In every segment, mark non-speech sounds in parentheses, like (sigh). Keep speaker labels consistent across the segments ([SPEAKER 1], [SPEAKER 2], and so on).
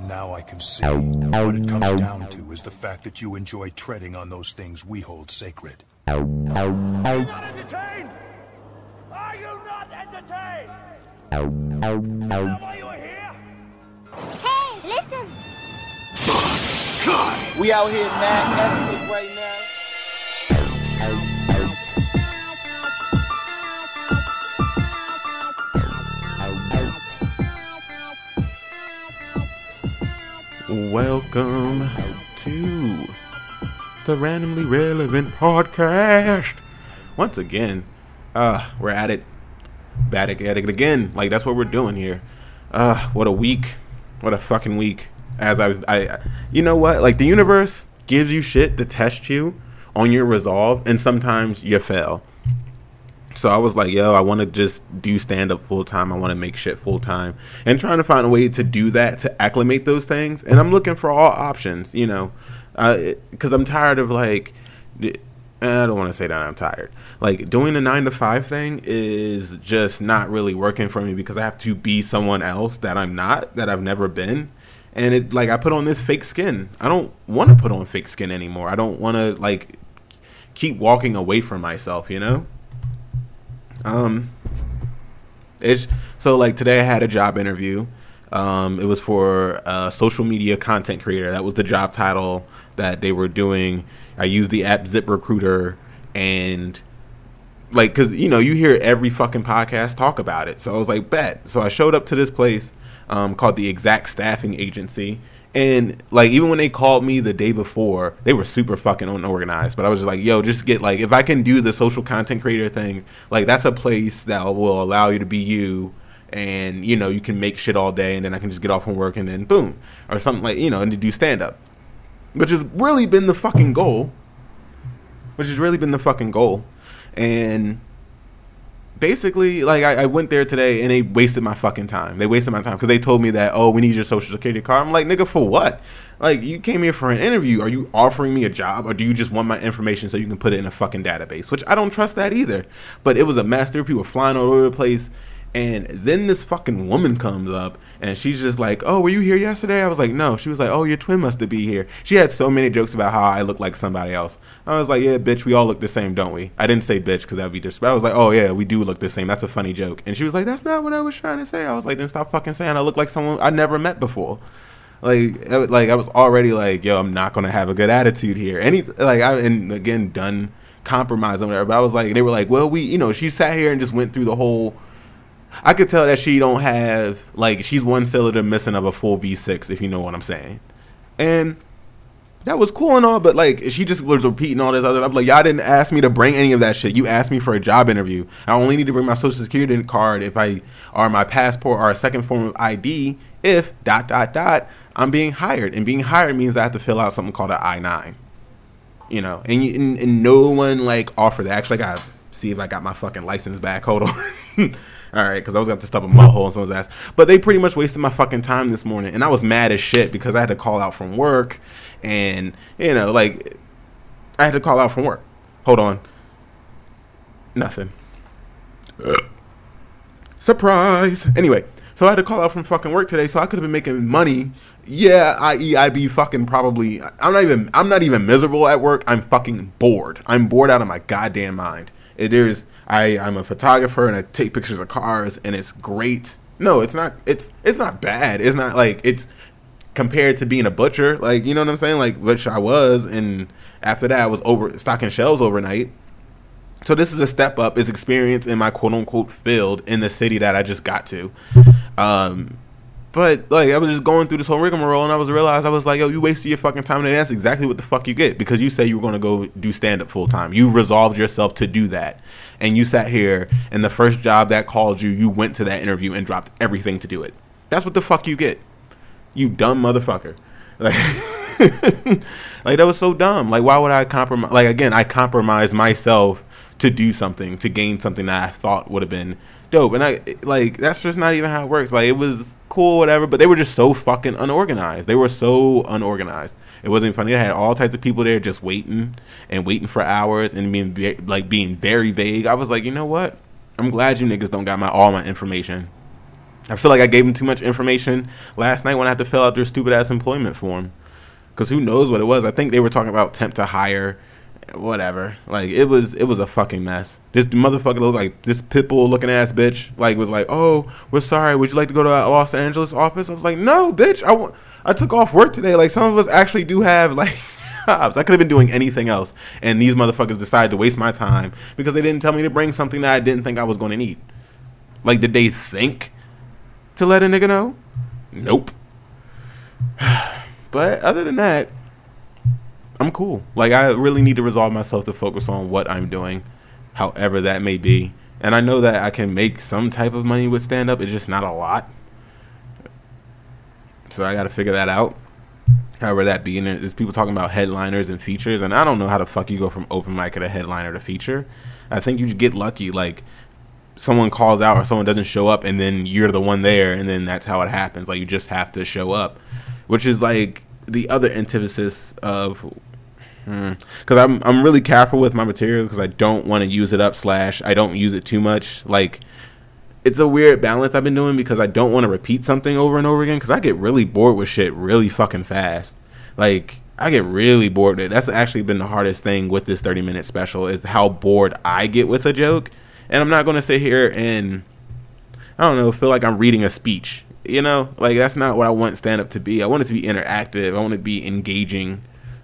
[SPEAKER 1] Now I can see. What it comes down to is the fact that you enjoy treading on those things we hold sacred.
[SPEAKER 2] Are you not entertained? Are you not entertained? Is that why you are here?
[SPEAKER 3] Hey, listen!
[SPEAKER 4] We out here mad
[SPEAKER 5] Welcome to the Randomly Relevant Podcast. Once again, uh, we're at it. Back at it again. Like that's what we're doing here. Uh, what a week. What a fucking week. As I, I, you know what? Like the universe gives you shit to test you on your resolve, and sometimes you fail. So I was like, yo, I want to just do stand up full time. I want to make shit full time and trying to find a way to do that to acclimate those things. And I'm looking for all options, you know, because I'm tired of like, eh, I don't want to say that I'm tired. Like doing the nine to five thing is just not really working for me because I have to be someone else that I'm not, that I've never been. And it like I put on this fake skin. I don't want to put on fake skin anymore. I don't want to like keep walking away from myself, you know? Um, it's so like today I had a job interview. Um, it was for a social media content creator. That was the job title that they were doing. I used the app ZipRecruiter and like, cause you know you hear every fucking podcast talk about it. So I was like, bet. So I showed up to this place um, called the Exact Staffing Agency. And like even when they called me the day before, they were super fucking unorganized. But I was just like, yo, just get like if I can do the social content creator thing, like that's a place that will allow you to be you and you know, you can make shit all day and then I can just get off from work and then boom. Or something like you know, and to do stand up. Which has really been the fucking goal. Which has really been the fucking goal. And basically, like I, I, went there today and they wasted my fucking time. They wasted my time because they told me that oh we need your social security card. I'm like nigga for what? Like you came here for an interview. Are you offering me a job or do you just want my information so you can put it in a fucking database? Which I don't trust that either. But it was a mess. There were people flying all over the place. And then this fucking woman comes up and she's just like, Oh, were you here yesterday? I was like, No. She was like, Oh, your twin must have be here. She had so many jokes about how I look like somebody else. I was like, Yeah, bitch, we all look the same, don't we? I didn't say bitch because that would be disrespectful. I was like, Oh, yeah, we do look the same. That's a funny joke. And she was like, That's not what I was trying to say. I was like, Then stop fucking saying I look like someone I never met before. Like, like I was already like, Yo, I'm not going to have a good attitude here. Any, like, I, and again, done compromise on whatever. But I was like, They were like, Well, we, you know, she sat here and just went through the whole I could tell that she don't have like she's one cylinder missing of a full V6 if you know what I'm saying. And that was cool and all, but like she just was repeating all this other. I'm like, y'all didn't ask me to bring any of that shit. You asked me for a job interview. I only need to bring my social security card if I or my passport or a second form of ID if dot dot dot I'm being hired. And being hired means I have to fill out something called an I nine. You know, and, you, and and no one like offered that. Actually, I gotta see if I got my fucking license back. Hold on. (laughs) All right, because I was going to stuff a mud hole in someone's ass. But they pretty much wasted my fucking time this morning. And I was mad as shit because I had to call out from work. And, you know, like, I had to call out from work. Hold on. Nothing. (clears throat) Surprise. Anyway, so I had to call out from fucking work today so I could have been making money. Yeah, i.e. I be fucking probably I'm not even I'm not even miserable at work. I'm fucking bored. I'm bored out of my goddamn mind. There's I I'm a photographer and I take pictures of cars and it's great. No, it's not. It's it's not bad. It's not like it's compared to being a butcher. Like you know what I'm saying? Like which I was, and after that I was over stocking shelves overnight. So this is a step up. Is experience in my quote unquote field in the city that I just got to. Um, but like I was just going through this whole rigmarole, and I was realized I was like, "Yo, you wasted your fucking time," and that's exactly what the fuck you get because you say you were to go do stand up full time. You resolved yourself to do that, and you sat here, and the first job that called you, you went to that interview and dropped everything to do it. That's what the fuck you get, you dumb motherfucker. (laughs) Like, like that was so dumb. Like, why would I compromise? Like again, I compromised myself to do something to gain something that I thought would have been dope, and I like that's just not even how it works. Like it was cool, whatever, but they were just so fucking unorganized. They were so unorganized. It wasn't funny. They had all types of people there just waiting and waiting for hours and being like being very vague. I was like, you know what? I'm glad you niggas don't got my all my information. I feel like I gave them too much information last night when I had to fill out their stupid ass employment form. Because who knows what it was? I think they were talking about temp to hire, whatever. Like it was, it was a fucking mess. This motherfucker looked like this pitbull looking ass bitch. Like was like, oh, we're sorry. Would you like to go to our Los Angeles office? I was like, no, bitch. I want. I took off work today. Like some of us actually do have like (laughs) jobs. I could have been doing anything else, and these motherfuckers decided to waste my time because they didn't tell me to bring something that I didn't think I was going to need. Like, did they think to let a nigga know? Nope. (sighs) but other than that, I'm cool. Like, I really need to resolve myself to focus on what I'm doing, however that may be. And I know that I can make some type of money with stand up. It's just not a lot. So I got to figure that out. However that be, and there's people talking about headliners and features, and I don't know how the fuck you go from open mic to headliner to feature. I think you get lucky, like someone calls out or someone doesn't show up, and then you're the one there, and then that's how it happens. Like you just have to show up, which is like the other antithesis of because hmm, I'm I'm really careful with my material because I don't want to use it up slash I don't use it too much like it's a weird balance I've been doing because I don't want to repeat something over and over again because I get really bored with shit really fucking fast. Like I get really bored. That's actually been the hardest thing with this 30 minute special is how bored I get with a joke. And I'm not going to sit here and I don't know, feel like I'm reading a speech. You know, like that's not what I want stand up to be. I want it to be interactive. I want it to be engaging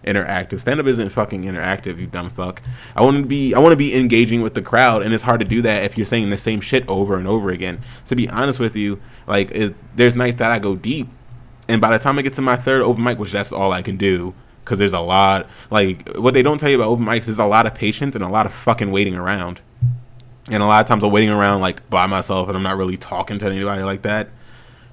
[SPEAKER 5] interactive. Stand up isn't fucking interactive, you dumb fuck. I want to be I want to be engaging with the crowd, and it's hard to do that if you're saying the same shit over and over again. To be honest with you, like it, there's nights that I go deep, and by the time I get to my third open mic, which that's all I can do, because there's a lot like what they don't tell you about open mics is a lot of patience and a lot of fucking waiting around. And a lot of times I'm waiting around like by myself and I'm not really talking to anybody like that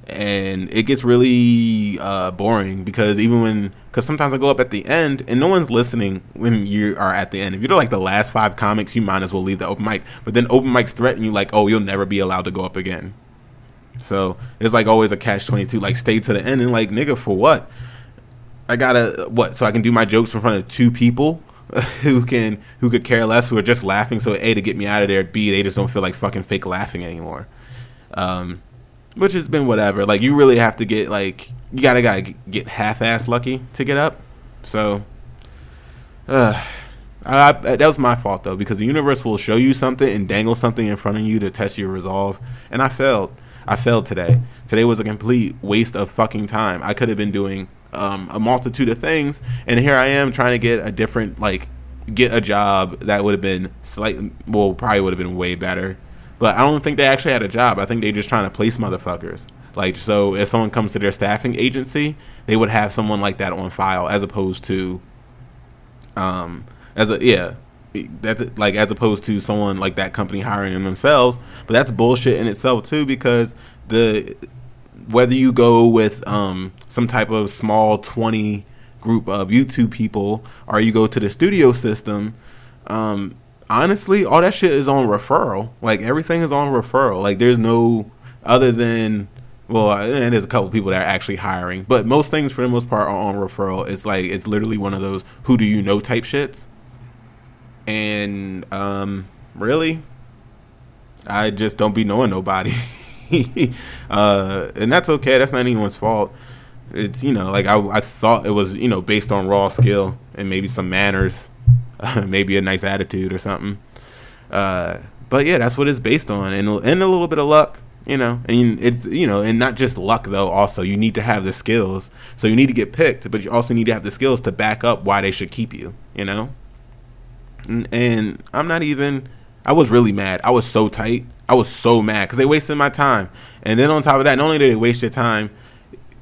[SPEAKER 5] and it gets really uh, boring because even when because sometimes I go up at the end and no one's listening when you are at the end. If you're like the last five comics, you might as well leave the open mic. But then open mics threaten you like, oh, you'll never be allowed to go up again. So it's like always a catch twenty two. Like stay to the end and like nigga for what? I gotta what? So I can do my jokes in front of two people (laughs) who can who could care less, who are just laughing. So a to get me out of there. B they just don't feel like fucking fake laughing anymore. Um, which has been whatever. Like you really have to get like you gotta gotta get half-ass lucky to get up. So, uh, I, I, that was my fault though because the universe will show you something and dangle something in front of you to test your resolve, and I failed. I failed today. Today was a complete waste of fucking time. I could have been doing um, a multitude of things, and here I am trying to get a different like get a job that would have been slightly well probably would have been way better but I don't think they actually had a job. I think they're just trying to place motherfuckers. Like so, if someone comes to their staffing agency, they would have someone like that on file, as opposed to, um, as a yeah, that's like as opposed to someone like that company hiring them themselves. But that's bullshit in itself too, because the whether you go with um some type of small twenty group of YouTube people or you go to the studio system, um, honestly, all that shit is on referral. Like everything is on referral. Like there's no other than well, and there's a couple people that are actually hiring, but most things for the most part are on referral. It's like it's literally one of those who do you know type shits. And um, really, I just don't be knowing nobody. (laughs) uh, and that's okay. That's not anyone's fault. It's you know like I I thought it was you know based on raw skill and maybe some manners (laughs) maybe a nice attitude or something. Uh, but yeah, that's what it's based on, and and a little bit of luck, you know. And it's you know, and not just luck though. Also, you need to have the skills. So you need to get picked, but you also need to have the skills to back up why they should keep you. You know. And, and I'm not even. I was really mad. I was so tight. I was so mad because they wasted my time. And then on top of that, not only did they waste your time,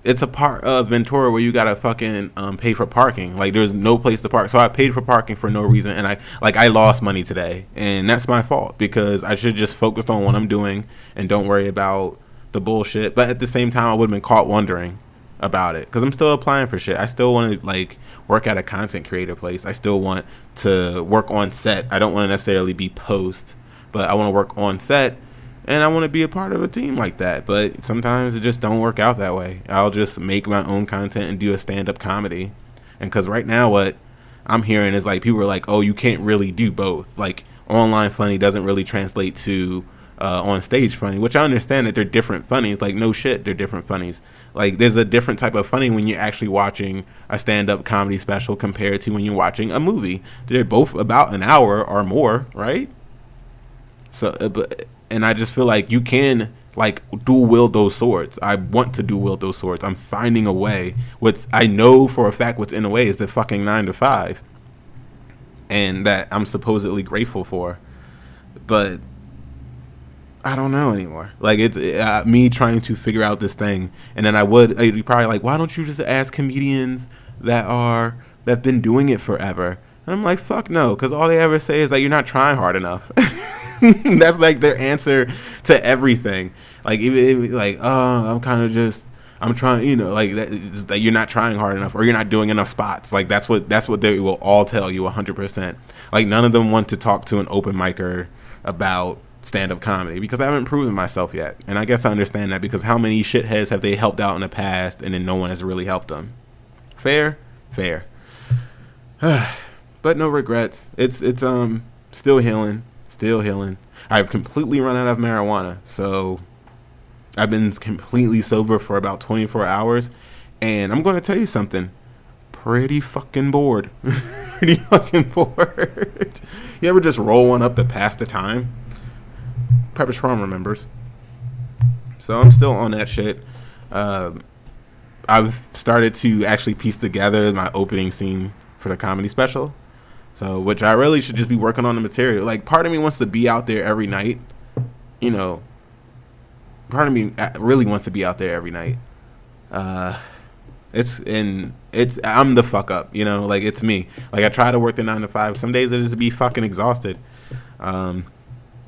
[SPEAKER 5] it's a part of Ventura where you gotta fucking um, pay for parking. Like there's no place to park, so I paid for parking for no reason, and I like I lost money today, and that's my fault because I should just focused on what I'm doing and don't worry about the bullshit. But at the same time, I would have been caught wondering about it because I'm still applying for shit. I still want to like work at a content creator place. I still want to work on set. I don't want to necessarily be post, but I want to work on set and I want to be a part of a team like that. But sometimes it just don't work out that way. I'll just make my own content and do a stand up comedy. And because right now, what I'm hearing is like people are like, oh, you can't really do both. Like online funny doesn't really translate to uh, on stage funny, which I understand that they're different funnies. Like no shit, they're different funnies. Like there's a different type of funny when you're actually watching a stand-up comedy special compared to when you're watching a movie. They're both about an hour or more, right? So, uh, but and I just feel like you can like dual wield those swords. I want to dual wield those swords. I'm finding a way. What's I know for a fact what's in a way is the fucking nine to five, and that I'm supposedly grateful for, but I don't know anymore. Like it's uh, me trying to figure out this thing, and then I would I'd be probably like, why don't you just ask comedians that are that've been doing it forever? And I'm like, fuck no, because all they ever say is that you're not trying hard enough. (laughs) (laughs) That's like their answer to everything. Like even like, oh, I'm kind of just. I'm trying, you know, like that, that you're not trying hard enough, or you're not doing enough spots. Like that's what that's what they will all tell you 100. percent Like none of them want to talk to an open micer about stand up comedy because I haven't proven myself yet. And I guess I understand that because how many shitheads have they helped out in the past and then no one has really helped them? Fair? Fair. (sighs) but no regrets. It's it's um still healing, still healing. I've completely run out of marijuana, so I've been completely sober for about 24 hours, and I'm going to tell you something. Pretty fucking bored. (laughs) Pretty fucking bored. (laughs) you ever just roll one up to pass the time? Pepperidge Farm remembers. So I'm still on that shit. Um, I've started to actually piece together my opening scene for the comedy special. So, which I really should just be working on the material. Like, part of me wants to be out there every night. You know, part of me uh, really wants to be out there every night. Uh, it's and it's I'm the fuck up. You know, like it's me. Like I try to work the nine to five. Some days it is to be fucking exhausted. Um,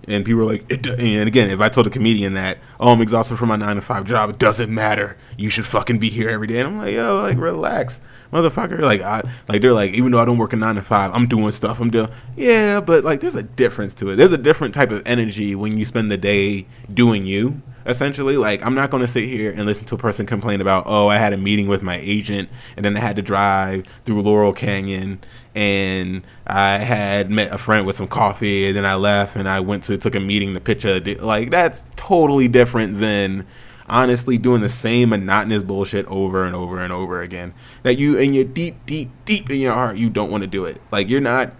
[SPEAKER 5] and people are like, and again, if I told a comedian that, oh, I'm exhausted from my nine to five job, it doesn't matter. You should fucking be here every day. And I'm like, yo, like relax, motherfucker. Like I, like they're like, even though I don't work a nine to five, I'm doing stuff. I'm doing, yeah, but like, there's a difference to it. There's a different type of energy when you spend the day doing you essentially. Like, I'm not to sit here and listen to a person complain about, oh, I had a meeting with my agent and then I had to drive through Laurel Canyon and I had met a friend with some coffee and then I left and I went to took a meeting to pitch a like that's totally different than honestly doing the same monotonous bullshit over and over and over again that you in your deep deep deep in your heart you don't want to do it like you're not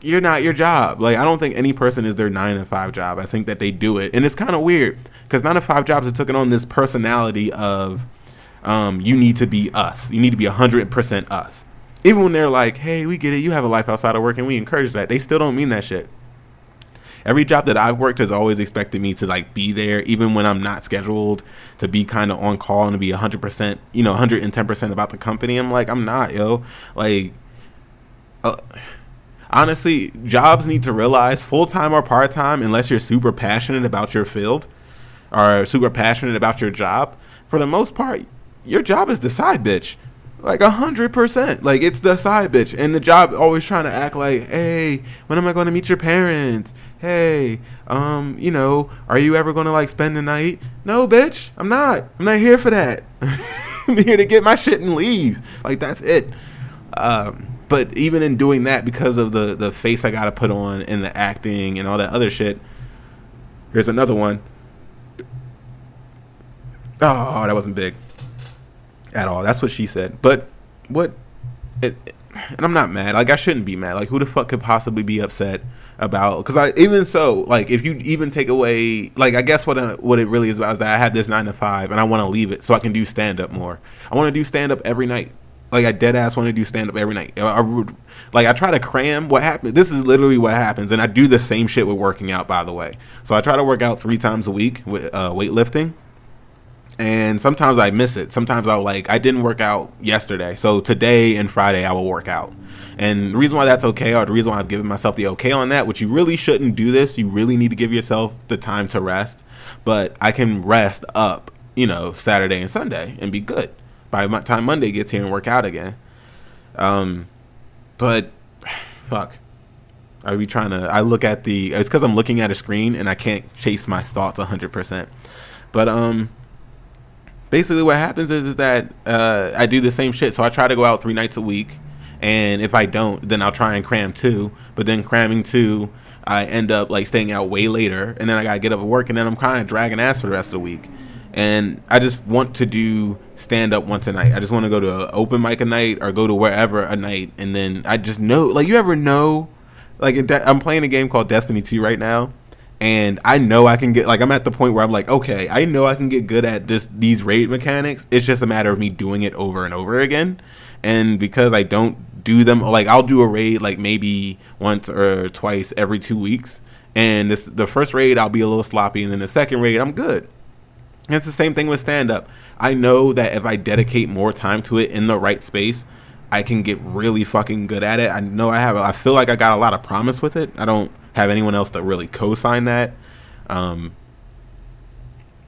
[SPEAKER 5] you're not your job like i don't think any person is their nine to five job i think that they do it and it's kind of weird because nine to five jobs have taken on this personality of um, you need to be us you need to be 100% us even when they're like, "Hey, we get it. You have a life outside of work, and we encourage that." They still don't mean that shit. Every job that I've worked has always expected me to like be there, even when I'm not scheduled, to be kind of on call and to be 100, percent you know, 110 percent about the company. I'm like, I'm not, yo. Like, uh, honestly, jobs need to realize full time or part time, unless you're super passionate about your field or super passionate about your job. For the most part, your job is the side bitch like a hundred percent. Like it's the side bitch, and the job always trying to act like, hey, when am I going to meet your parents? Hey, um, you know, are you ever to like spend the night? No, bitch, I'm not. I'm not here for that. (laughs) I'm here to get my shit and leave. Like that's it. Um, but even in doing that, because of the the face I got to put on and the acting and all that other shit, here's another one. Oh, that wasn't big at all. That's what she said. But what? It, and I'm not mad. Like I shouldn't be mad. Like who the fuck could possibly be upset about? Because I even so, like if you even take away, like I guess what uh, what it really is about is that I had this nine to five and I want to leave it so I can do stand up more. I want to do stand up every night. Like I dead ass want to do stand up every night. I, I, like I try to cram. What happens? This is literally what happens, and I do the same shit with working out. By the way, so I try to work out three times a week with uh, weightlifting and sometimes I miss it. Sometimes I'll like I didn't work out yesterday, so today and Friday I will work out. And the reason why that's okay, or the reason why I've given myself the okay on that, which you really shouldn't do this. You really need to give yourself the time to rest. But I can rest up, you know, Saturday and Sunday and be good by the time Monday gets here and work out again. Um, but (sighs) fuck. I be trying to. I look at the. It's because I'm looking at a screen and I can't chase my thoughts 100. percent But um, basically what happens is is that uh, I do the same shit. So I try to go out three nights a week, and if I don't, then I'll try and cram two. But then cramming two, I end up like staying out way later, and then I gotta get up at work, and then I'm kind of dragging ass for the rest of the week. And I just want to do stand up once a night. I just want to go to an open mic a night or go to wherever a night, and then I just know, like you ever know, like I'm playing a game called Destiny 2 right now, and I know I can get like I'm at the point where I'm like, okay, I know I can get good at this these raid mechanics. It's just a matter of me doing it over and over again. And because I don't do them like I'll do a raid like maybe once or twice every 2 weeks. And this the first raid I'll be a little sloppy and then the second raid I'm good. And it's the same thing with stand up. I know that if I dedicate more time to it in the right space, I can get really fucking good at it. I know I have I feel like I got a lot of promise with it. I don't have anyone else to really co-sign that. Um,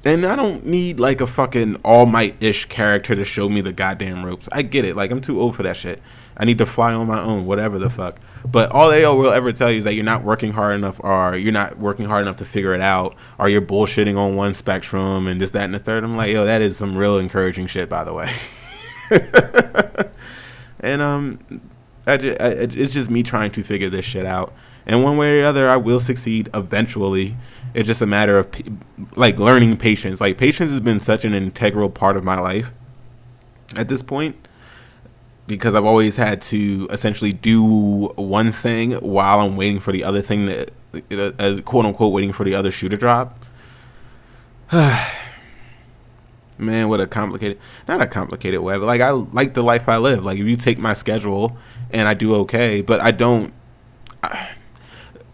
[SPEAKER 5] and I don't need like a fucking all might ish character to show me the goddamn ropes. I get it. Like I'm too old for that shit. I need to fly on my own, whatever the fuck. But all they will ever tell you is that you're not working hard enough, or you're not working hard enough to figure it out, or you're bullshitting on one spectrum and this, that, and the third. I'm like, yo, that is some real encouraging shit, by the way. (laughs) and um, I just, I, it's just me trying to figure this shit out and one way or the other i will succeed eventually. It's just a matter of like learning patience. Like patience has been such an integral part of my life at this point because i've always had to essentially do one thing while i'm waiting for the other thing to uh, quote unquote waiting for the other shoe to drop. (sighs) Man what a complicated not a complicated way but like i like the life i live. Like if you take my schedule and i do okay but i don't I,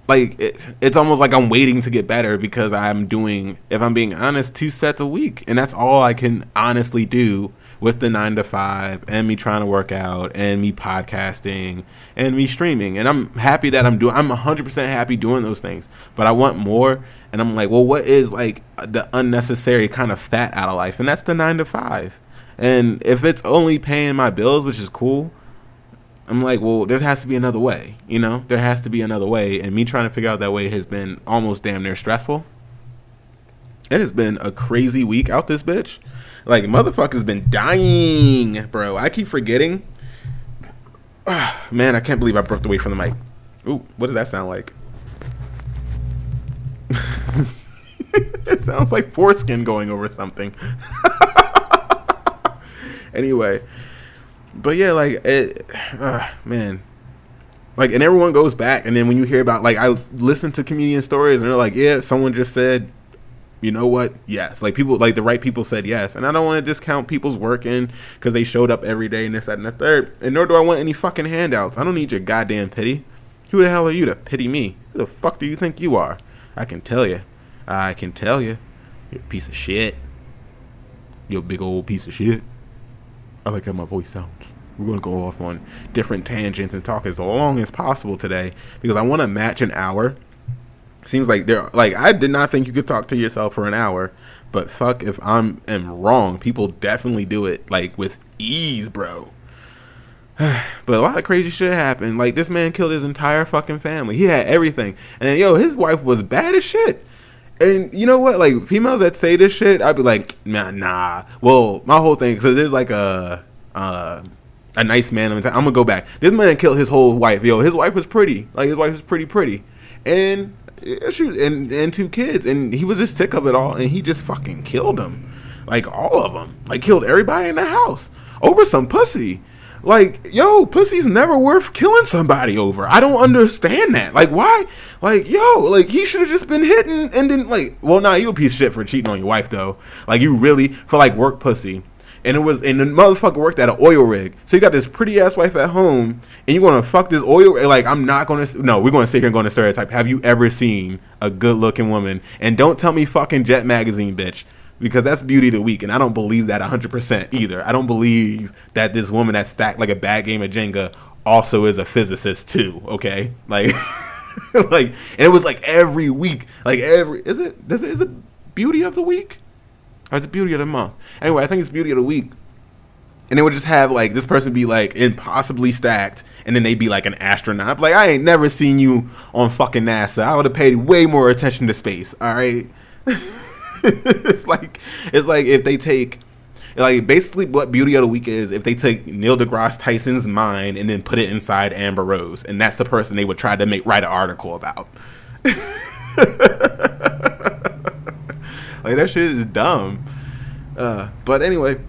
[SPEAKER 5] like it, it's almost like I'm waiting to get better because I'm doing, if I'm being honest, two sets a week, and that's all I can honestly do with the nine to five and me trying to work out and me podcasting and me streaming. And I'm happy that I'm doing. I'm 100% happy doing those things, but I want more. And I'm like, well, what is like the unnecessary kind of fat out of life? And that's the nine to five. And if it's only paying my bills, which is cool, I'm like, well, there has to be another way, you know? There has to be another way. And me trying to figure out that way has been almost damn near stressful. It has been a crazy week out this bitch. Like, motherfuckers been dying, bro. I keep forgetting. (sighs) Man, I can't believe I broke away from the mic. Ooh, what does that sound like? (laughs) it sounds like foreskin going over something. (laughs) anyway, but yeah, like it, uh, (sighs) man, like and everyone goes back, and then when you hear about like I listen to comedian stories, and they're like, yeah, someone just said, you know what? Yes, like people, like the right people said yes, and I don't want to discount people's work working because they showed up every day and this, that, and the third, and nor do I want any fucking handouts. I don't need your goddamn pity. Who the hell are you to pity me? Who the fuck do you think you are? I can tell you. I can tell you. You're a piece of shit. You're a big old piece of shit. I like how my voice sounds. We're going to go off on different tangents and talk as long as possible today because I want to match an hour. Seems like there, like I did not think you could talk to yourself for an hour, but fuck if I'm am wrong. People definitely do it like with ease, bro. (sighs) but a lot of crazy shit happened. Like this man killed his entire fucking family. He had everything, and yo, his wife was bad as shit. And you know what? Like females that say this shit, I'd be like, nah, nah. Well, my whole thing, because there's like a uh, a nice man. I'm gonna go back. This man killed his whole wife. Yo, his wife was pretty. Like his wife was pretty pretty, and she and and two kids, and he was just sick of it all, and he just fucking killed them, like all of them, like killed everybody in the house over some pussy. Like, yo, pussy's never worth killing somebody over. I don't understand that. Like, why? Like, yo, like he should have just been hitting and then like, well, nah, you a piece of shit for cheating on your wife though. Like, you really for like work pussy. And it was, and the motherfucker worked at an oil rig. So you got this pretty ass wife at home, and you to fuck this oil? rig? Like, I'm not gonna. No, we're gonna sit here and go into stereotype. Have you ever seen a good looking woman? And don't tell me fucking Jet Magazine, bitch because that's beauty of the week, and I don't believe that 100% either. I don't believe that this woman that stacked like a bad game of Jenga also is a physicist too. Okay, (laughs) like, like, and it was like every week, like every is it is it is it beauty of the week or is it beauty of the month? Anyway, I think it's beauty of the week. And they would just have like this person be like impossibly stacked, and then they'd be like an astronaut. Like I ain't never seen you on fucking NASA. I would have paid way more attention to space. All right. (laughs) (laughs) it's like it's like if they take like basically what beauty of the week is if they take Neil deGrasse Tyson's mind and then put it inside Amber Rose and that's the person they would try to make write an article about. (laughs) like that shit is dumb. Uh, but anyway,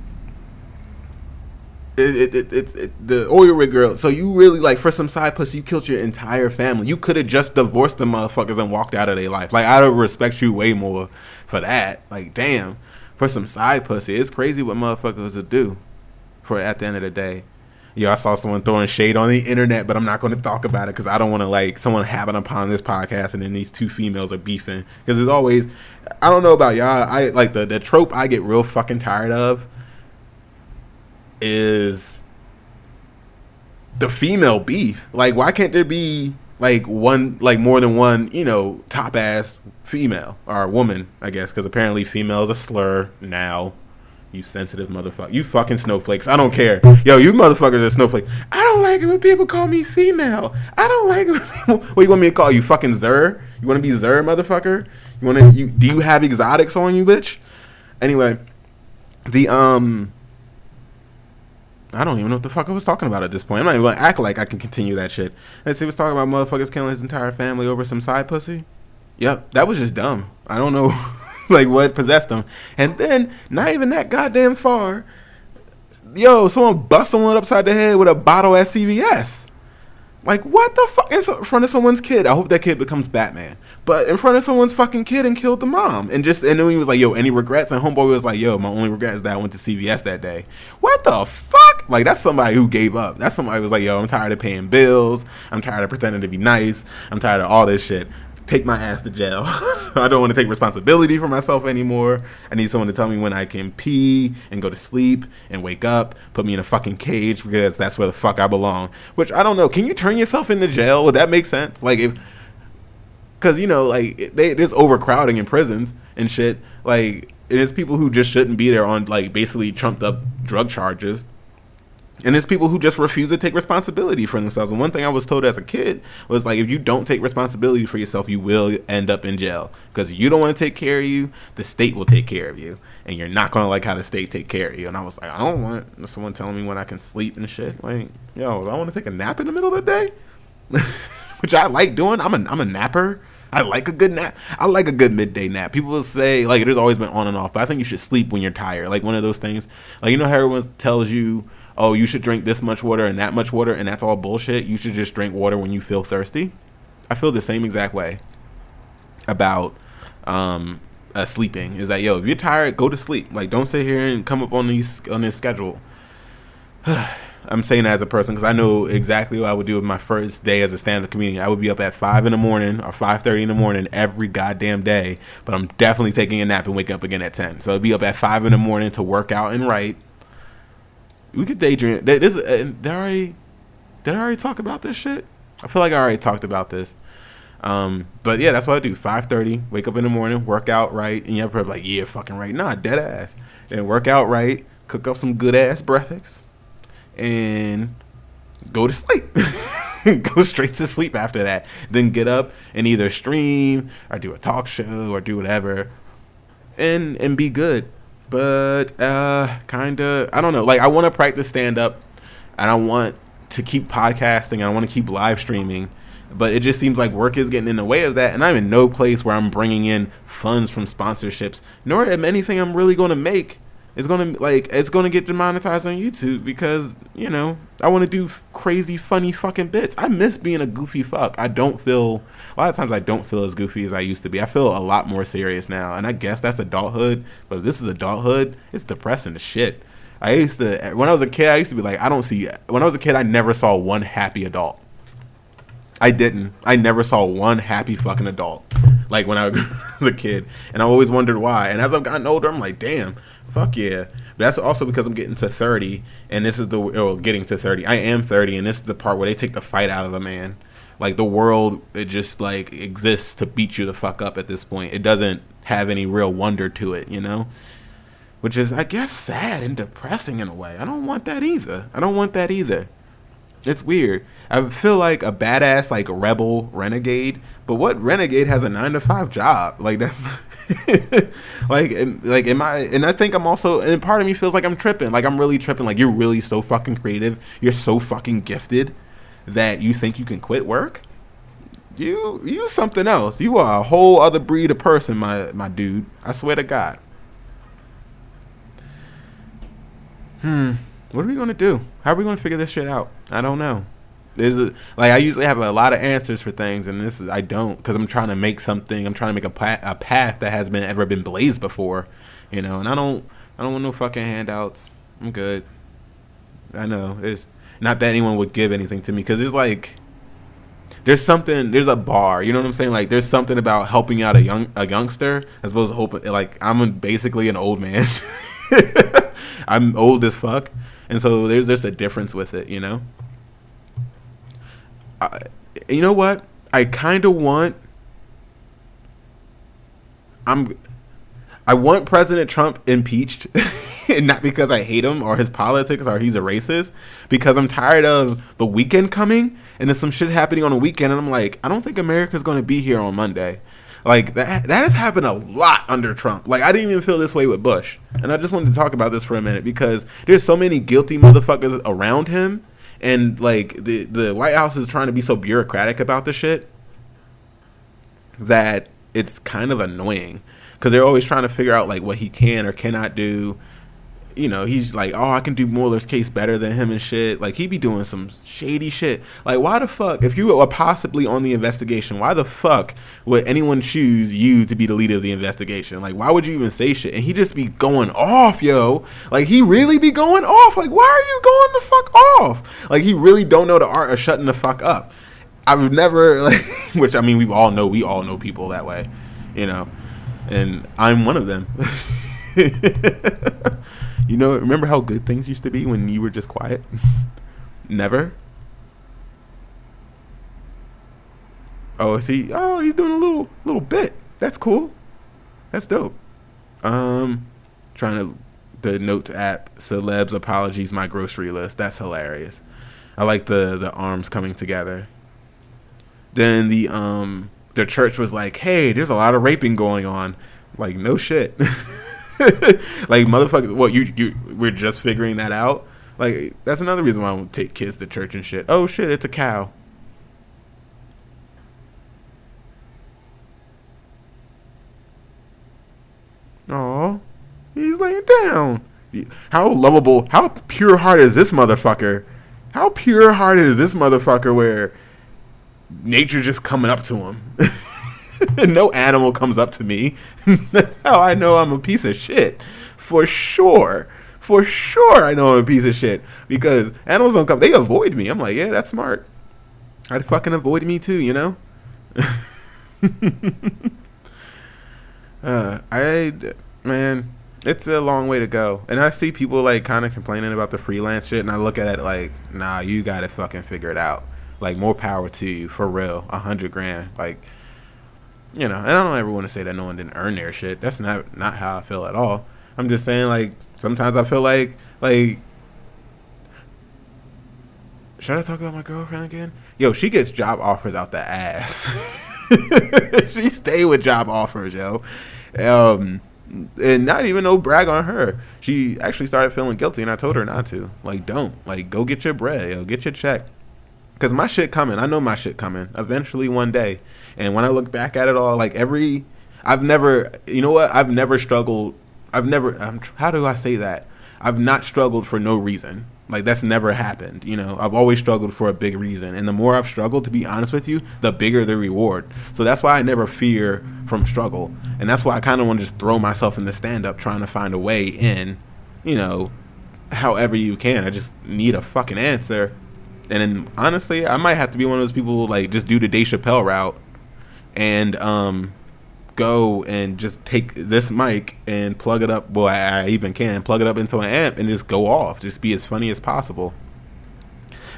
[SPEAKER 5] it, it, it, it's it, the oil rig girl. So you really like for some side pussy, you killed your entire family. You could have just divorced the motherfuckers and walked out of their life. Like I would respect you way more for that. Like damn, for some side pussy, it's crazy what motherfuckers will do. For at the end of the day, yo, I saw someone throwing shade on the internet, but I'm not going to talk about it because I don't want to like someone happen upon this podcast and then these two females are beefing. Because there's always, I don't know about y'all. I like the the trope I get real fucking tired of is the female beef. Like, why can't there be like one, like more than one, you know, top ass female or woman? I guess because apparently female is a slur now. You sensitive motherfucker. You fucking snowflakes. I don't care. Yo, you motherfuckers are snowflakes. I don't like it when people call me female. I don't like it when (laughs) people. What you want me to call you? Fucking Zer? You want to be Zer, motherfucker? You want to? You do you have exotics on you, bitch? Anyway, the um. I don't even know what the fuck I was talking about at this point. I'm not even gonna act like I can continue that shit. And see, was talking about motherfuckers killing his entire family over some side pussy. Yep, that was just dumb. I don't know, (laughs) like what possessed him. And then, not even that goddamn far. Yo, someone bust someone upside the head with a bottle at CVS. Like what the fuck in front of someone's kid? I hope that kid becomes Batman. But in front of someone's fucking kid and killed the mom. And just and then he was like, "Yo, any regrets?" And homeboy was like, "Yo, my only regret is that I went to CVS that day." What the fuck? Like that's somebody who gave up. That's somebody who was like, "Yo, I'm tired of paying bills. I'm tired of pretending to be nice. I'm tired of all this shit." Take my ass to jail. (laughs) I don't want to take responsibility for myself anymore. I need someone to tell me when I can pee and go to sleep and wake up, put me in a fucking cage because that's where the fuck I belong. Which I don't know. Can you turn yourself into jail? Would that make sense? Like if because you know like they, there's overcrowding in prisons and shit. Like there's people who just shouldn't be there on like basically trumped up drug charges and it's people who just refuse to take responsibility for themselves. And one thing I was told as a kid was like, if you don't take responsibility for yourself, you will end up in jail because you don't want to take care of you. The state will take care of you, and you're not gonna like how the state take care of you. And I was like, I don't want someone telling me when I can sleep and shit. Like, yo, I want to take a nap in the middle of the day, (laughs) which I like doing. I'm a I'm a napper. I like a good nap. I like a good midday nap. People will say like has always been on and off, but I think you should sleep when you're tired. Like one of those things. Like you know how everyone tells you oh, you should drink this much water and that much water, and that's all bullshit. You should just drink water when you feel thirsty. I feel the same exact way about um, uh, sleeping. Is that yo, if you're tired, go to sleep. Like, don't sit here and come up on these on this schedule. (sighs) I'm saying that as a person because I know exactly what I would do with my first day as a stand-up comedian. I would be up at five in the morning or five thirty in the morning every goddamn day, but I'm definitely taking a nap and waking up again at ten. So I'd be up at five in the morning to work out and write we could daydream. This uh, did I already did I already talk about this shit? I feel like I already talked about this. Um, but yeah, that's what I do. Five thirty, wake up in the morning, work out right, and you're probably like, yeah, fucking right, nah, dead ass, and work out right, cook up some good ass breakfast, and go to sleep. (laughs) go straight to sleep after that. Then get up and either stream or do a talk show or do whatever, and and be good but uh, kind of I don't know. Like I want to practice stand up, and I want to keep podcasting, and I want to keep live streaming. But it just seems like work is getting in the way of that, and I'm in no place where I'm bringing in funds from sponsorships, nor am anything I'm really going to make it's gonna like it's gonna get demonetized on YouTube because you know I want to do crazy, funny fucking bits. I miss being a goofy fuck. I don't feel a lot of times I don't feel as goofy as I used to be. I feel a lot more serious now, and I guess that's adulthood. But this is adulthood, it's depressing as shit. I used to eh, when I was a kid. I used to be like, I don't see. When I was a kid, I never saw one happy adult. I didn't. I never saw one happy fucking adult. Like when I (laughs) was a kid, and I always wondered why. And as I've gotten older, I'm like, damn, Fuck yeah. But that's also because I'm getting to 30, and this is the oh, getting to 30. I am 30, and this is the part where they take the fight out of a man. Like the world, it just like exists to beat you the fuck up at this point. It doesn't have any real wonder to it, you know. Which is, I guess, sad and depressing in a way. I don't want that either. I don't want that either. It's weird. I feel like a badass, like rebel renegade. But what renegade has a nine to five job? Like that's (laughs) like, like, am I? And I think I'm also, and part of me feels like I'm tripping. Like I'm really tripping. Like you're really so fucking creative. You're so fucking gifted that you think you can quit work. you you something else. You are a whole other breed of person, my my dude. I swear to God. Hmm. What are we gonna do? How are we gonna figure this shit out? I don't know. There's a, like I usually have a lot of answers for things, and this is I don't because I'm trying to make something. I'm trying to make a path, a path that has been ever been blazed before, you know. And I don't I don't want no fucking handouts. I'm good. I know it's not that anyone would give anything to me because it's like there's something there's a bar you know what i'm saying like there's something about helping out a young a youngster as opposed to hoping like i'm basically an old man (laughs) i'm old as fuck and so there's just a difference with it you know I, you know what i kind of want i'm i want president trump impeached (laughs) not because I hate him or his politics or he's a racist, because I'm tired of the weekend coming and there's some shit happening on the weekend, and I'm like, I don't think America's going to be here on Monday. Like that that has happened a lot under Trump. Like I didn't even feel this way with Bush. And I just wanted to talk about this for a minute because there's so many guilty motherfuckers around him and like the the White House is trying to be so bureaucratic about the shit that it's kind of annoying because they're always trying to figure out like what he can or cannot do you know, he's like, oh, I can do Mueller's case better than him and shit. Like, he be doing some shady shit. Like, why the fuck, if you were possibly on the investigation, why the fuck would anyone choose you to be the leader of the investigation? Like, why would you even say shit? And he just be going off, yo. Like, he really be going off. Like, why are you going the fuck off? Like, he really don't know the art of shutting the fuck up. I've never, (laughs) like, which I mean, we all know, we all know people that way, you know, and I'm one of them. (laughs) You know, remember how good things used to be when you were just quiet? (laughs) Never. Oh, is he? Oh, he's doing a little little bit. That's cool. That's dope. Um, trying to the notes app celebs apologies my grocery list. That's hilarious. I like the the arms coming together. Then the um the church was like, "Hey, there's a lot of raping going on." Like, no shit. (laughs) (laughs) like motherfuckers, what you you we're just figuring that out. Like that's another reason why I won't take kids to church and shit. Oh shit, it's a cow. Oh, he's laying down. How lovable, how pure hearted is this motherfucker? How pure hearted is this motherfucker where nature just coming up to him? (laughs) (laughs) no animal comes up to me. (laughs) That's how I know I'm a piece of shit. For sure. For sure I know I'm a piece of shit. Because animals don't come they avoid me. I'm like, yeah, that's smart. I'd fucking avoid me too, you know? (laughs) uh, I man, it's a long way to go. And I see people like kind of complaining about the freelance shit, and I look at it like, nah, you got to fucking figure it out. Like more power to you, for real. A hundred grand, like you know, and I don't ever want to say that no one didn't earn their shit. That's not not how I feel at all. I'm just saying like sometimes I feel like like should I talk about my girlfriend again? Yo, she gets job offers out the ass. (laughs) she stay with job offers, yo. Um, and not even no brag on her. She actually started feeling guilty, and I told her not to. Like, don't. Like, go get your bread, yo. Get your check. Cause my shit coming. I know my shit coming. Eventually, one day. And when I look back at it all, like every, I've never, you know what? I've never struggled. I've never. I'm, how do I say that? I've not struggled for no reason. Like that's never happened. You know, I've always struggled for a big reason, and the more I've struggled, to be honest with you, the bigger the reward. So that's why I never fear from struggle, and that's why I kind of want to just throw myself in the stand up, trying to find a way in. You know, however you can. I just need a fucking answer and then honestly, I might have to be one of those people who, like just do the Dave Chappelle route and um go and just take this mic and plug it up. Well, I, I even can plug it up into an amp and just go off. Just be as funny as possible.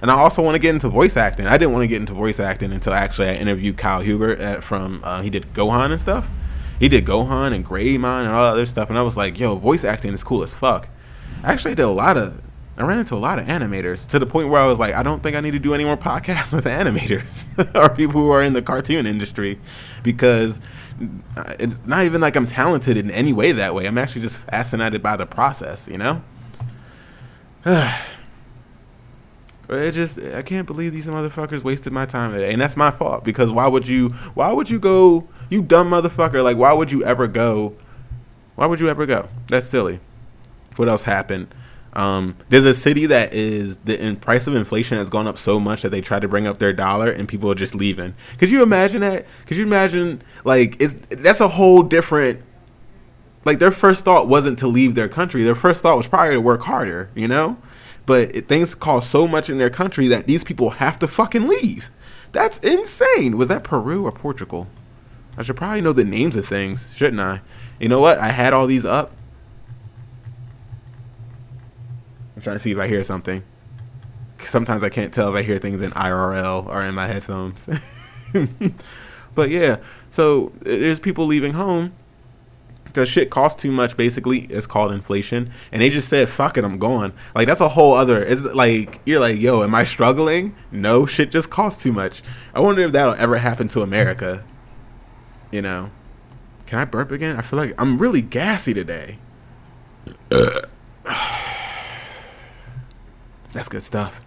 [SPEAKER 5] And I also want to get into voice acting. I didn't want to get into voice acting until actually I interviewed Kyle Hebert at, from uh, he did Gohan and stuff. He did Gohan and Greymon and all that other stuff, and I was like, "Yo, voice acting is cool as fuck." Actually, I did a lot of I ran into a lot of animators to the point where I was like, I don't think I need to do any more podcasts (laughs) with animators (laughs) or people who are in the cartoon industry because uh, it's not even like I'm talented in any way that way. I'm actually just fascinated by the process, you know? (sighs) It just I can't believe these motherfuckers wasted my time today, and that's my fault because why would you? Why would you go? You dumb motherfucker! Like why would you ever go? Why would you ever go? That's silly. What else happened? Um, there's a city that is the price of inflation has gone up so much that they try to bring up their dollar and people are just leaving. Could you imagine that? Could you imagine like it's that's a whole different like their first thought wasn't to leave their country. Their first thought was probably to work harder, you know? But it, things cost so much in their country that these people have to fucking leave. That's insane. Was that Peru or Portugal? I should probably know the names of things, shouldn't I? You know what? I had all these up. I'm trying to see if I hear something. Sometimes I can't tell if I hear things in IRL or in my headphones. (laughs) but yeah, so uh, there's people leaving home because shit costs too much. Basically, it's called inflation, and they just said, "Fuck it, I'm going." Like that's a whole other. It's like you're like, "Yo, am I struggling?" No, shit just costs too much. I wonder if that'll ever happen to America. You know, can I burp again? I feel like I'm really gassy today. (clears throat) That's good stuff.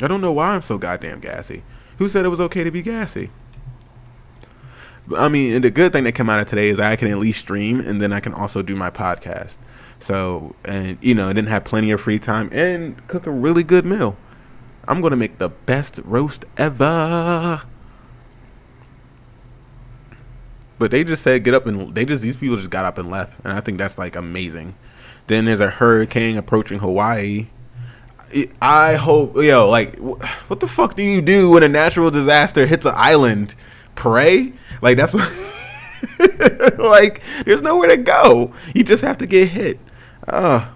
[SPEAKER 5] I don't know why I'm so goddamn gassy. Who said it was okay to be gassy? I mean, the good thing that came out of today is I can at least stream and then I can also do my podcast. So, and you know, I didn't have plenty of free time and cook a really good meal. I'm going to make the best roast ever. But they just said get up and they just these people just got up and left, and I think that's like amazing. Then there's a hurricane approaching Hawaii. I hope yo like what the fuck do you do when a natural disaster hits an island? Pray? Like that's what (laughs) like there's nowhere to go. You just have to get hit. Uh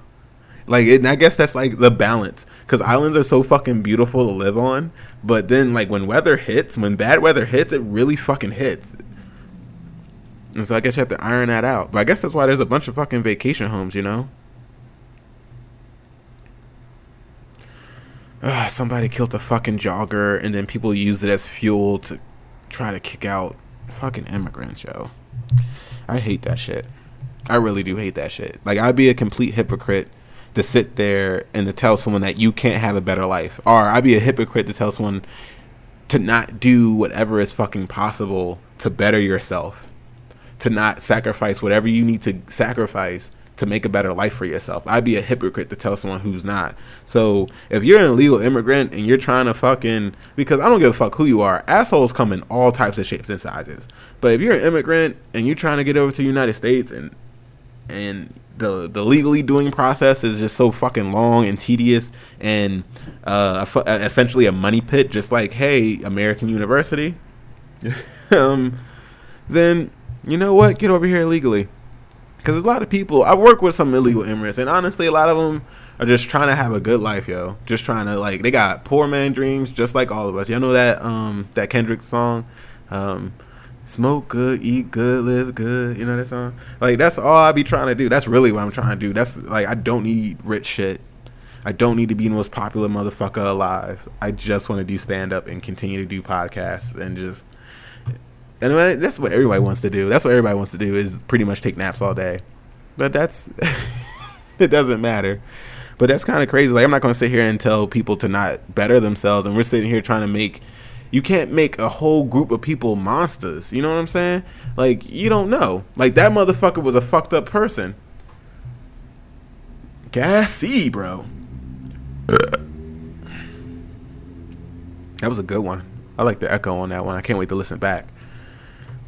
[SPEAKER 5] like it, I guess that's like the balance cuz islands are so fucking beautiful to live on, but then like when weather hits, when bad weather hits, it really fucking hits. And so I guess you have to iron that out. But I guess that's why there's a bunch of fucking vacation homes, you know? Somebody killed a fucking jogger and then people used it as fuel to try to kick out fucking immigrants, yo. I hate that shit. I really do hate that shit. Like I'd be a complete hypocrite to sit there and to tell someone that you can't have a better life. Or I'd be a hypocrite to tell someone to not do whatever is fucking possible to better yourself. To not sacrifice whatever you need to sacrifice to make a better life for yourself. I'd be a hypocrite to tell someone who's not. So if you're an illegal immigrant and you're trying to fucking because I don't give a fuck who you are, assholes come in all types of shapes and sizes. But if you're an immigrant and you're trying to get over to the United States and and the the legally doing process is just so fucking long and tedious and uh, essentially a money pit, just like hey American University, (laughs) um, then you know what? Get over here illegally. Because there's a lot of people, I work with some illegal immigrants, and honestly, a lot of them are just trying to have a good life, yo. Just trying to like, they got poor man dreams, just like all of us. Y'all know that um that Kendrick song, um, smoke good, eat good, live good. You know that song? Like that's all I be trying to do. That's really what I'm trying to do. That's like I don't need rich shit. I don't need to be the most popular motherfucker alive. I just want to do stand up and continue to do podcasts and just and that's what everybody wants to do. That's what everybody wants to do is pretty much take naps all day. But that's (laughs) it doesn't matter. But that's kind of crazy. Like I'm not going to sit here and tell people to not better themselves and we're sitting here trying to make you can't make a whole group of people monsters. You know what I'm saying? Like you don't know. Like that motherfucker was a fucked up person. Gassy, bro. That was a good one. I like the echo on that one. I can't wait to listen back.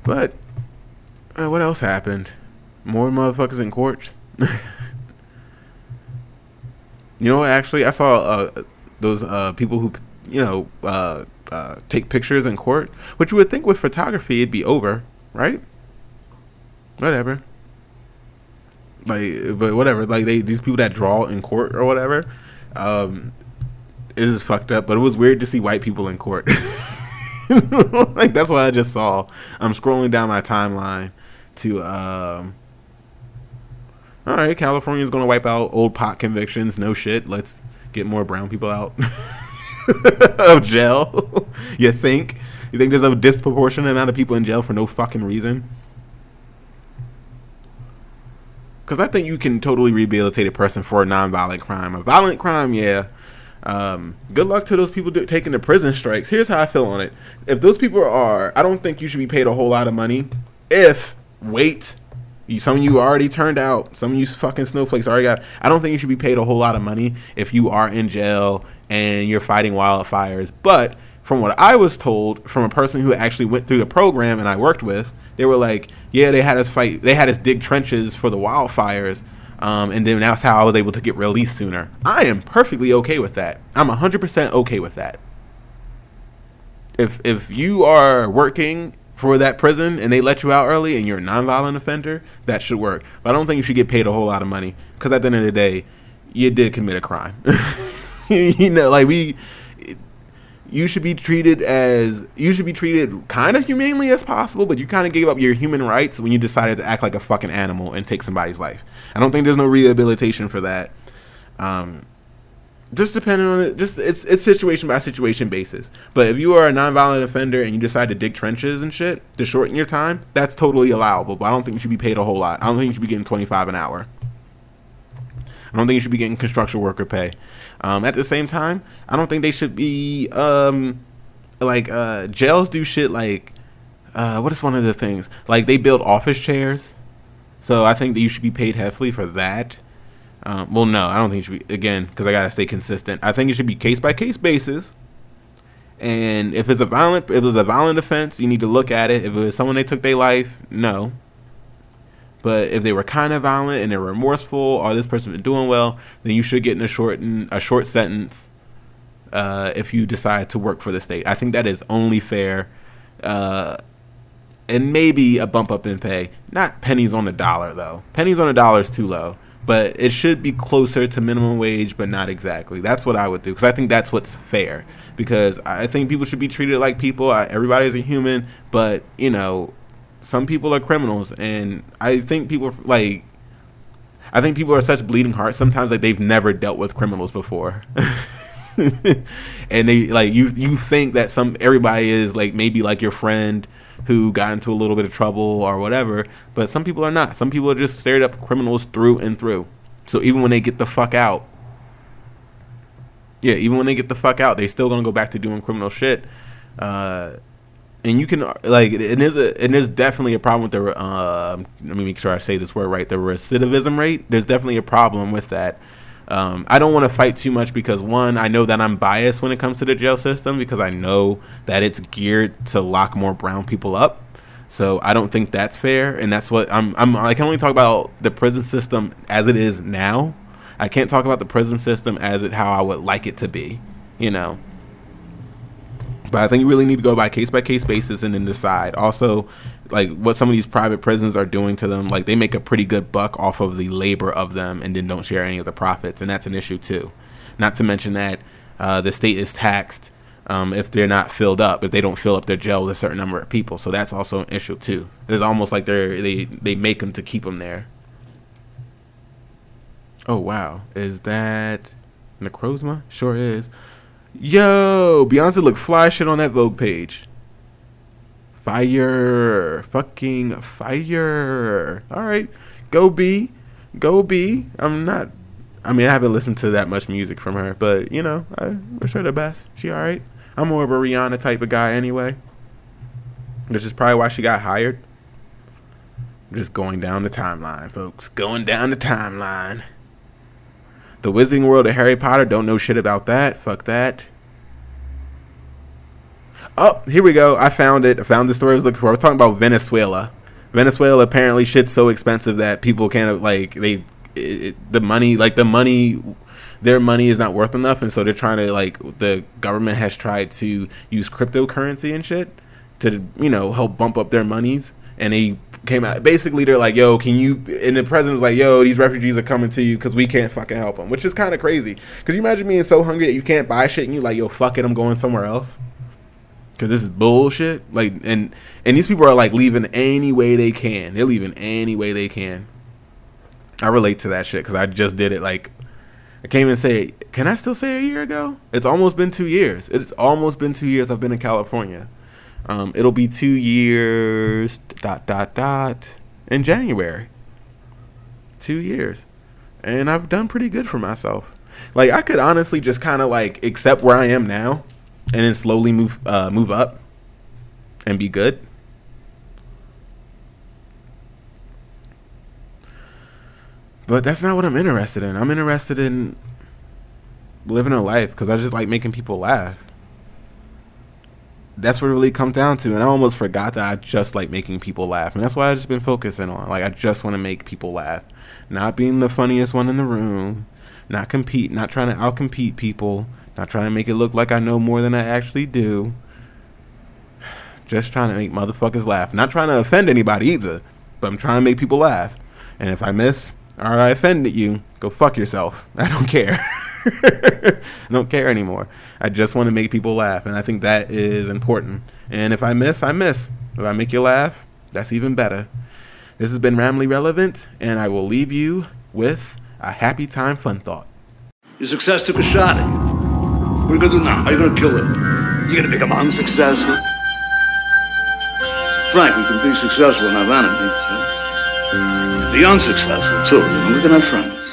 [SPEAKER 5] But uh, what else happened? More motherfuckers in courts. (laughs) you know, what actually, I saw uh, those uh, people who, you know, uh, uh, take pictures in court, which you would think with photography it'd be over, right? Whatever. Like, but whatever. Like they these people that draw in court or whatever, um, is fucked up. But it was weird to see white people in court. (laughs) (laughs) like that's what I just saw. I'm scrolling down my timeline to um all right, California's going to wipe out old pot convictions. No shit. Let's get more brown people out (laughs) of jail. (laughs) you think? You think there's a disproportionate amount of people in jail for no fucking reason? Because I think you can totally rehabilitate a person for a non-violent crime. A violent crime, yeah. Um, good luck to those people do, taking the prison strikes. Here's how I feel on it. If those people are, I don't think you should be paid a whole lot of money. If wait, you, some of you already turned out. Some of you fucking snowflakes already got. I don't think you should be paid a whole lot of money if you are in jail and you're fighting wildfires. But from what I was told from a person who actually went through the program and I worked with, they were like, yeah, they had us fight. They had us dig trenches for the wildfires um, and then that's how I was able to get released sooner. I am perfectly okay with that. I'm 100% okay with that. If if you are working for that prison and they let you out early and you're a nonviolent offender, that should work. But I don't think you should get paid a whole lot of money because at the end of the day, you did commit a crime. (laughs) you know, like we you should be treated as you should be treated kind of humanely as possible, but you kind of gave up your human rights when you decided to act like a fucking animal and take somebody's life. I don't think there's no rehabilitation for that. Um, just depending on it, just it's it's situation by situation basis. But if you are a nonviolent offender and you decide to dig trenches and shit to shorten your time, that's totally allowable. But I don't think you should be paid a whole lot. I don't think you should be getting twenty five an hour. I don't think you should be getting construction worker pay. Um, at the same time, I don't think they should be um, like uh, jails do shit like uh, what is one of the things like they build office chairs. So I think that you should be paid heavily for that. Um, well, no, I don't think you should be again because I gotta stay consistent. I think it should be case by case basis. And if it's a violent, if it's a violent offense, you need to look at it. If it was someone they took their life, no, but if they were kind of violent and they're remorseful, or this person been doing well, then you should get in a short a short sentence. Uh, if you decide to work for the state, I think that is only fair, uh, and maybe a bump up in pay. Not pennies on the dollar though. Pennies on the dollar is too low, but it should be closer to minimum wage, but not exactly. That's what I would do because I think that's what's fair. Because I think people should be treated like people. I, everybody's a human, but you know, some people are criminals, and I think people like. I think people are such bleeding hearts sometimes like they've never dealt with criminals before. (laughs) and they like you you think that some everybody is like maybe like your friend who got into a little bit of trouble or whatever, but some people are not. Some people are just straight up criminals through and through. So even when they get the fuck out, yeah, even when they get the fuck out, they still gonna go back to doing criminal shit. Uh, and you can like it is a it is definitely a problem with the uh, let me make sure I say this word right the recidivism rate. There's definitely a problem with that. Um, I don't want to fight too much because one I know that I'm biased when it comes to the jail system because I know that it's geared to lock more brown people up. So I don't think that's fair and that's what I'm, I'm I can only talk about the prison system as it is now. I can't talk about the prison system as it how I would like it to be you know but I think you really need to go by case by case basis and then decide. Also, like what some of these private prisons are doing to them, like they make a pretty good buck off of the labor of them and then don't share any of the profits, and that's an issue too. Not to mention that uh, the state is taxed um, if they're not filled up, if they don't fill up their jail with a certain number of people. So that's also an issue too. It's almost like they're they they make them to keep them there. Oh wow, is that Necrozma? Sure is. Yo, Beyonce look fly shit on that Vogue page. Fire. Fucking fire. Alright. Go B. Go B. I'm not I mean I haven't listened to that much music from her, but you know, I wish her the best. She alright. I'm more of a Rihanna type of guy anyway. Which is probably why she got hired. Just going down the timeline, folks. Going down the timeline. The Wizarding World of Harry Potter, don't know shit about that. Fuck that. Oh, here we go. I found it. I found the story I was looking for. I was talking about Venezuela. Venezuela apparently shit's so expensive that people can't like they it, the money like the money their money is not worth enough and so they're trying to like the government has tried to use cryptocurrency and shit to you know help bump up their monies and they came out. Basically, they're like, "Yo, can you?" And the president was like, "Yo, these refugees are coming to you because we can't fucking help them," which is kind of crazy. Because you imagine being so hungry that you can't buy shit, and you like, "Yo, fuck it, I'm going somewhere else." Because this is bullshit. Like, and and these people are like leaving any way they can. They're leaving any way they can. I relate to that shit because I just did it. Like, I can't even say. Can I still say a year ago? It's almost been two years. It's almost been two years I've been in California. Um, it'll be two years, dot, dot, dot, in January. Two years. And I've done pretty good for myself. Like I could honestly just kind of like accept where I am now, and then slowly move uh, move up, and be good. But that's not what I'm interested in. I'm interested in living a life because I just like making people laugh. That's what it really comes down to. And I almost forgot that I just like making people laugh. And that's why I've just been focusing on. Like, I just want to make people laugh. Not being the funniest one in the room. Not compete, not trying to outcompete people. Not trying to make it look like I know more than I actually do. (sighs) Just trying to make motherfuckers laugh. Not trying to offend anybody either. But I'm trying to make people laugh. And if I miss, or I offended you, go fuck yourself. (laughs) I don't care. (laughs) I (laughs) don't care anymore. I just want to make people laugh, and I think that is important. And if I miss, I miss. If I make you laugh, that's even better. This has been Rarely Relevant, and I will leave you with a happy time fun thought.
[SPEAKER 6] Your success took a shot at you. What are you gonna do now? How are you gonna kill it? You're gonna become unsuccessful? Frank, we can be successful and have enemies. Huh? Be unsuccessful too. You know, we can have friends.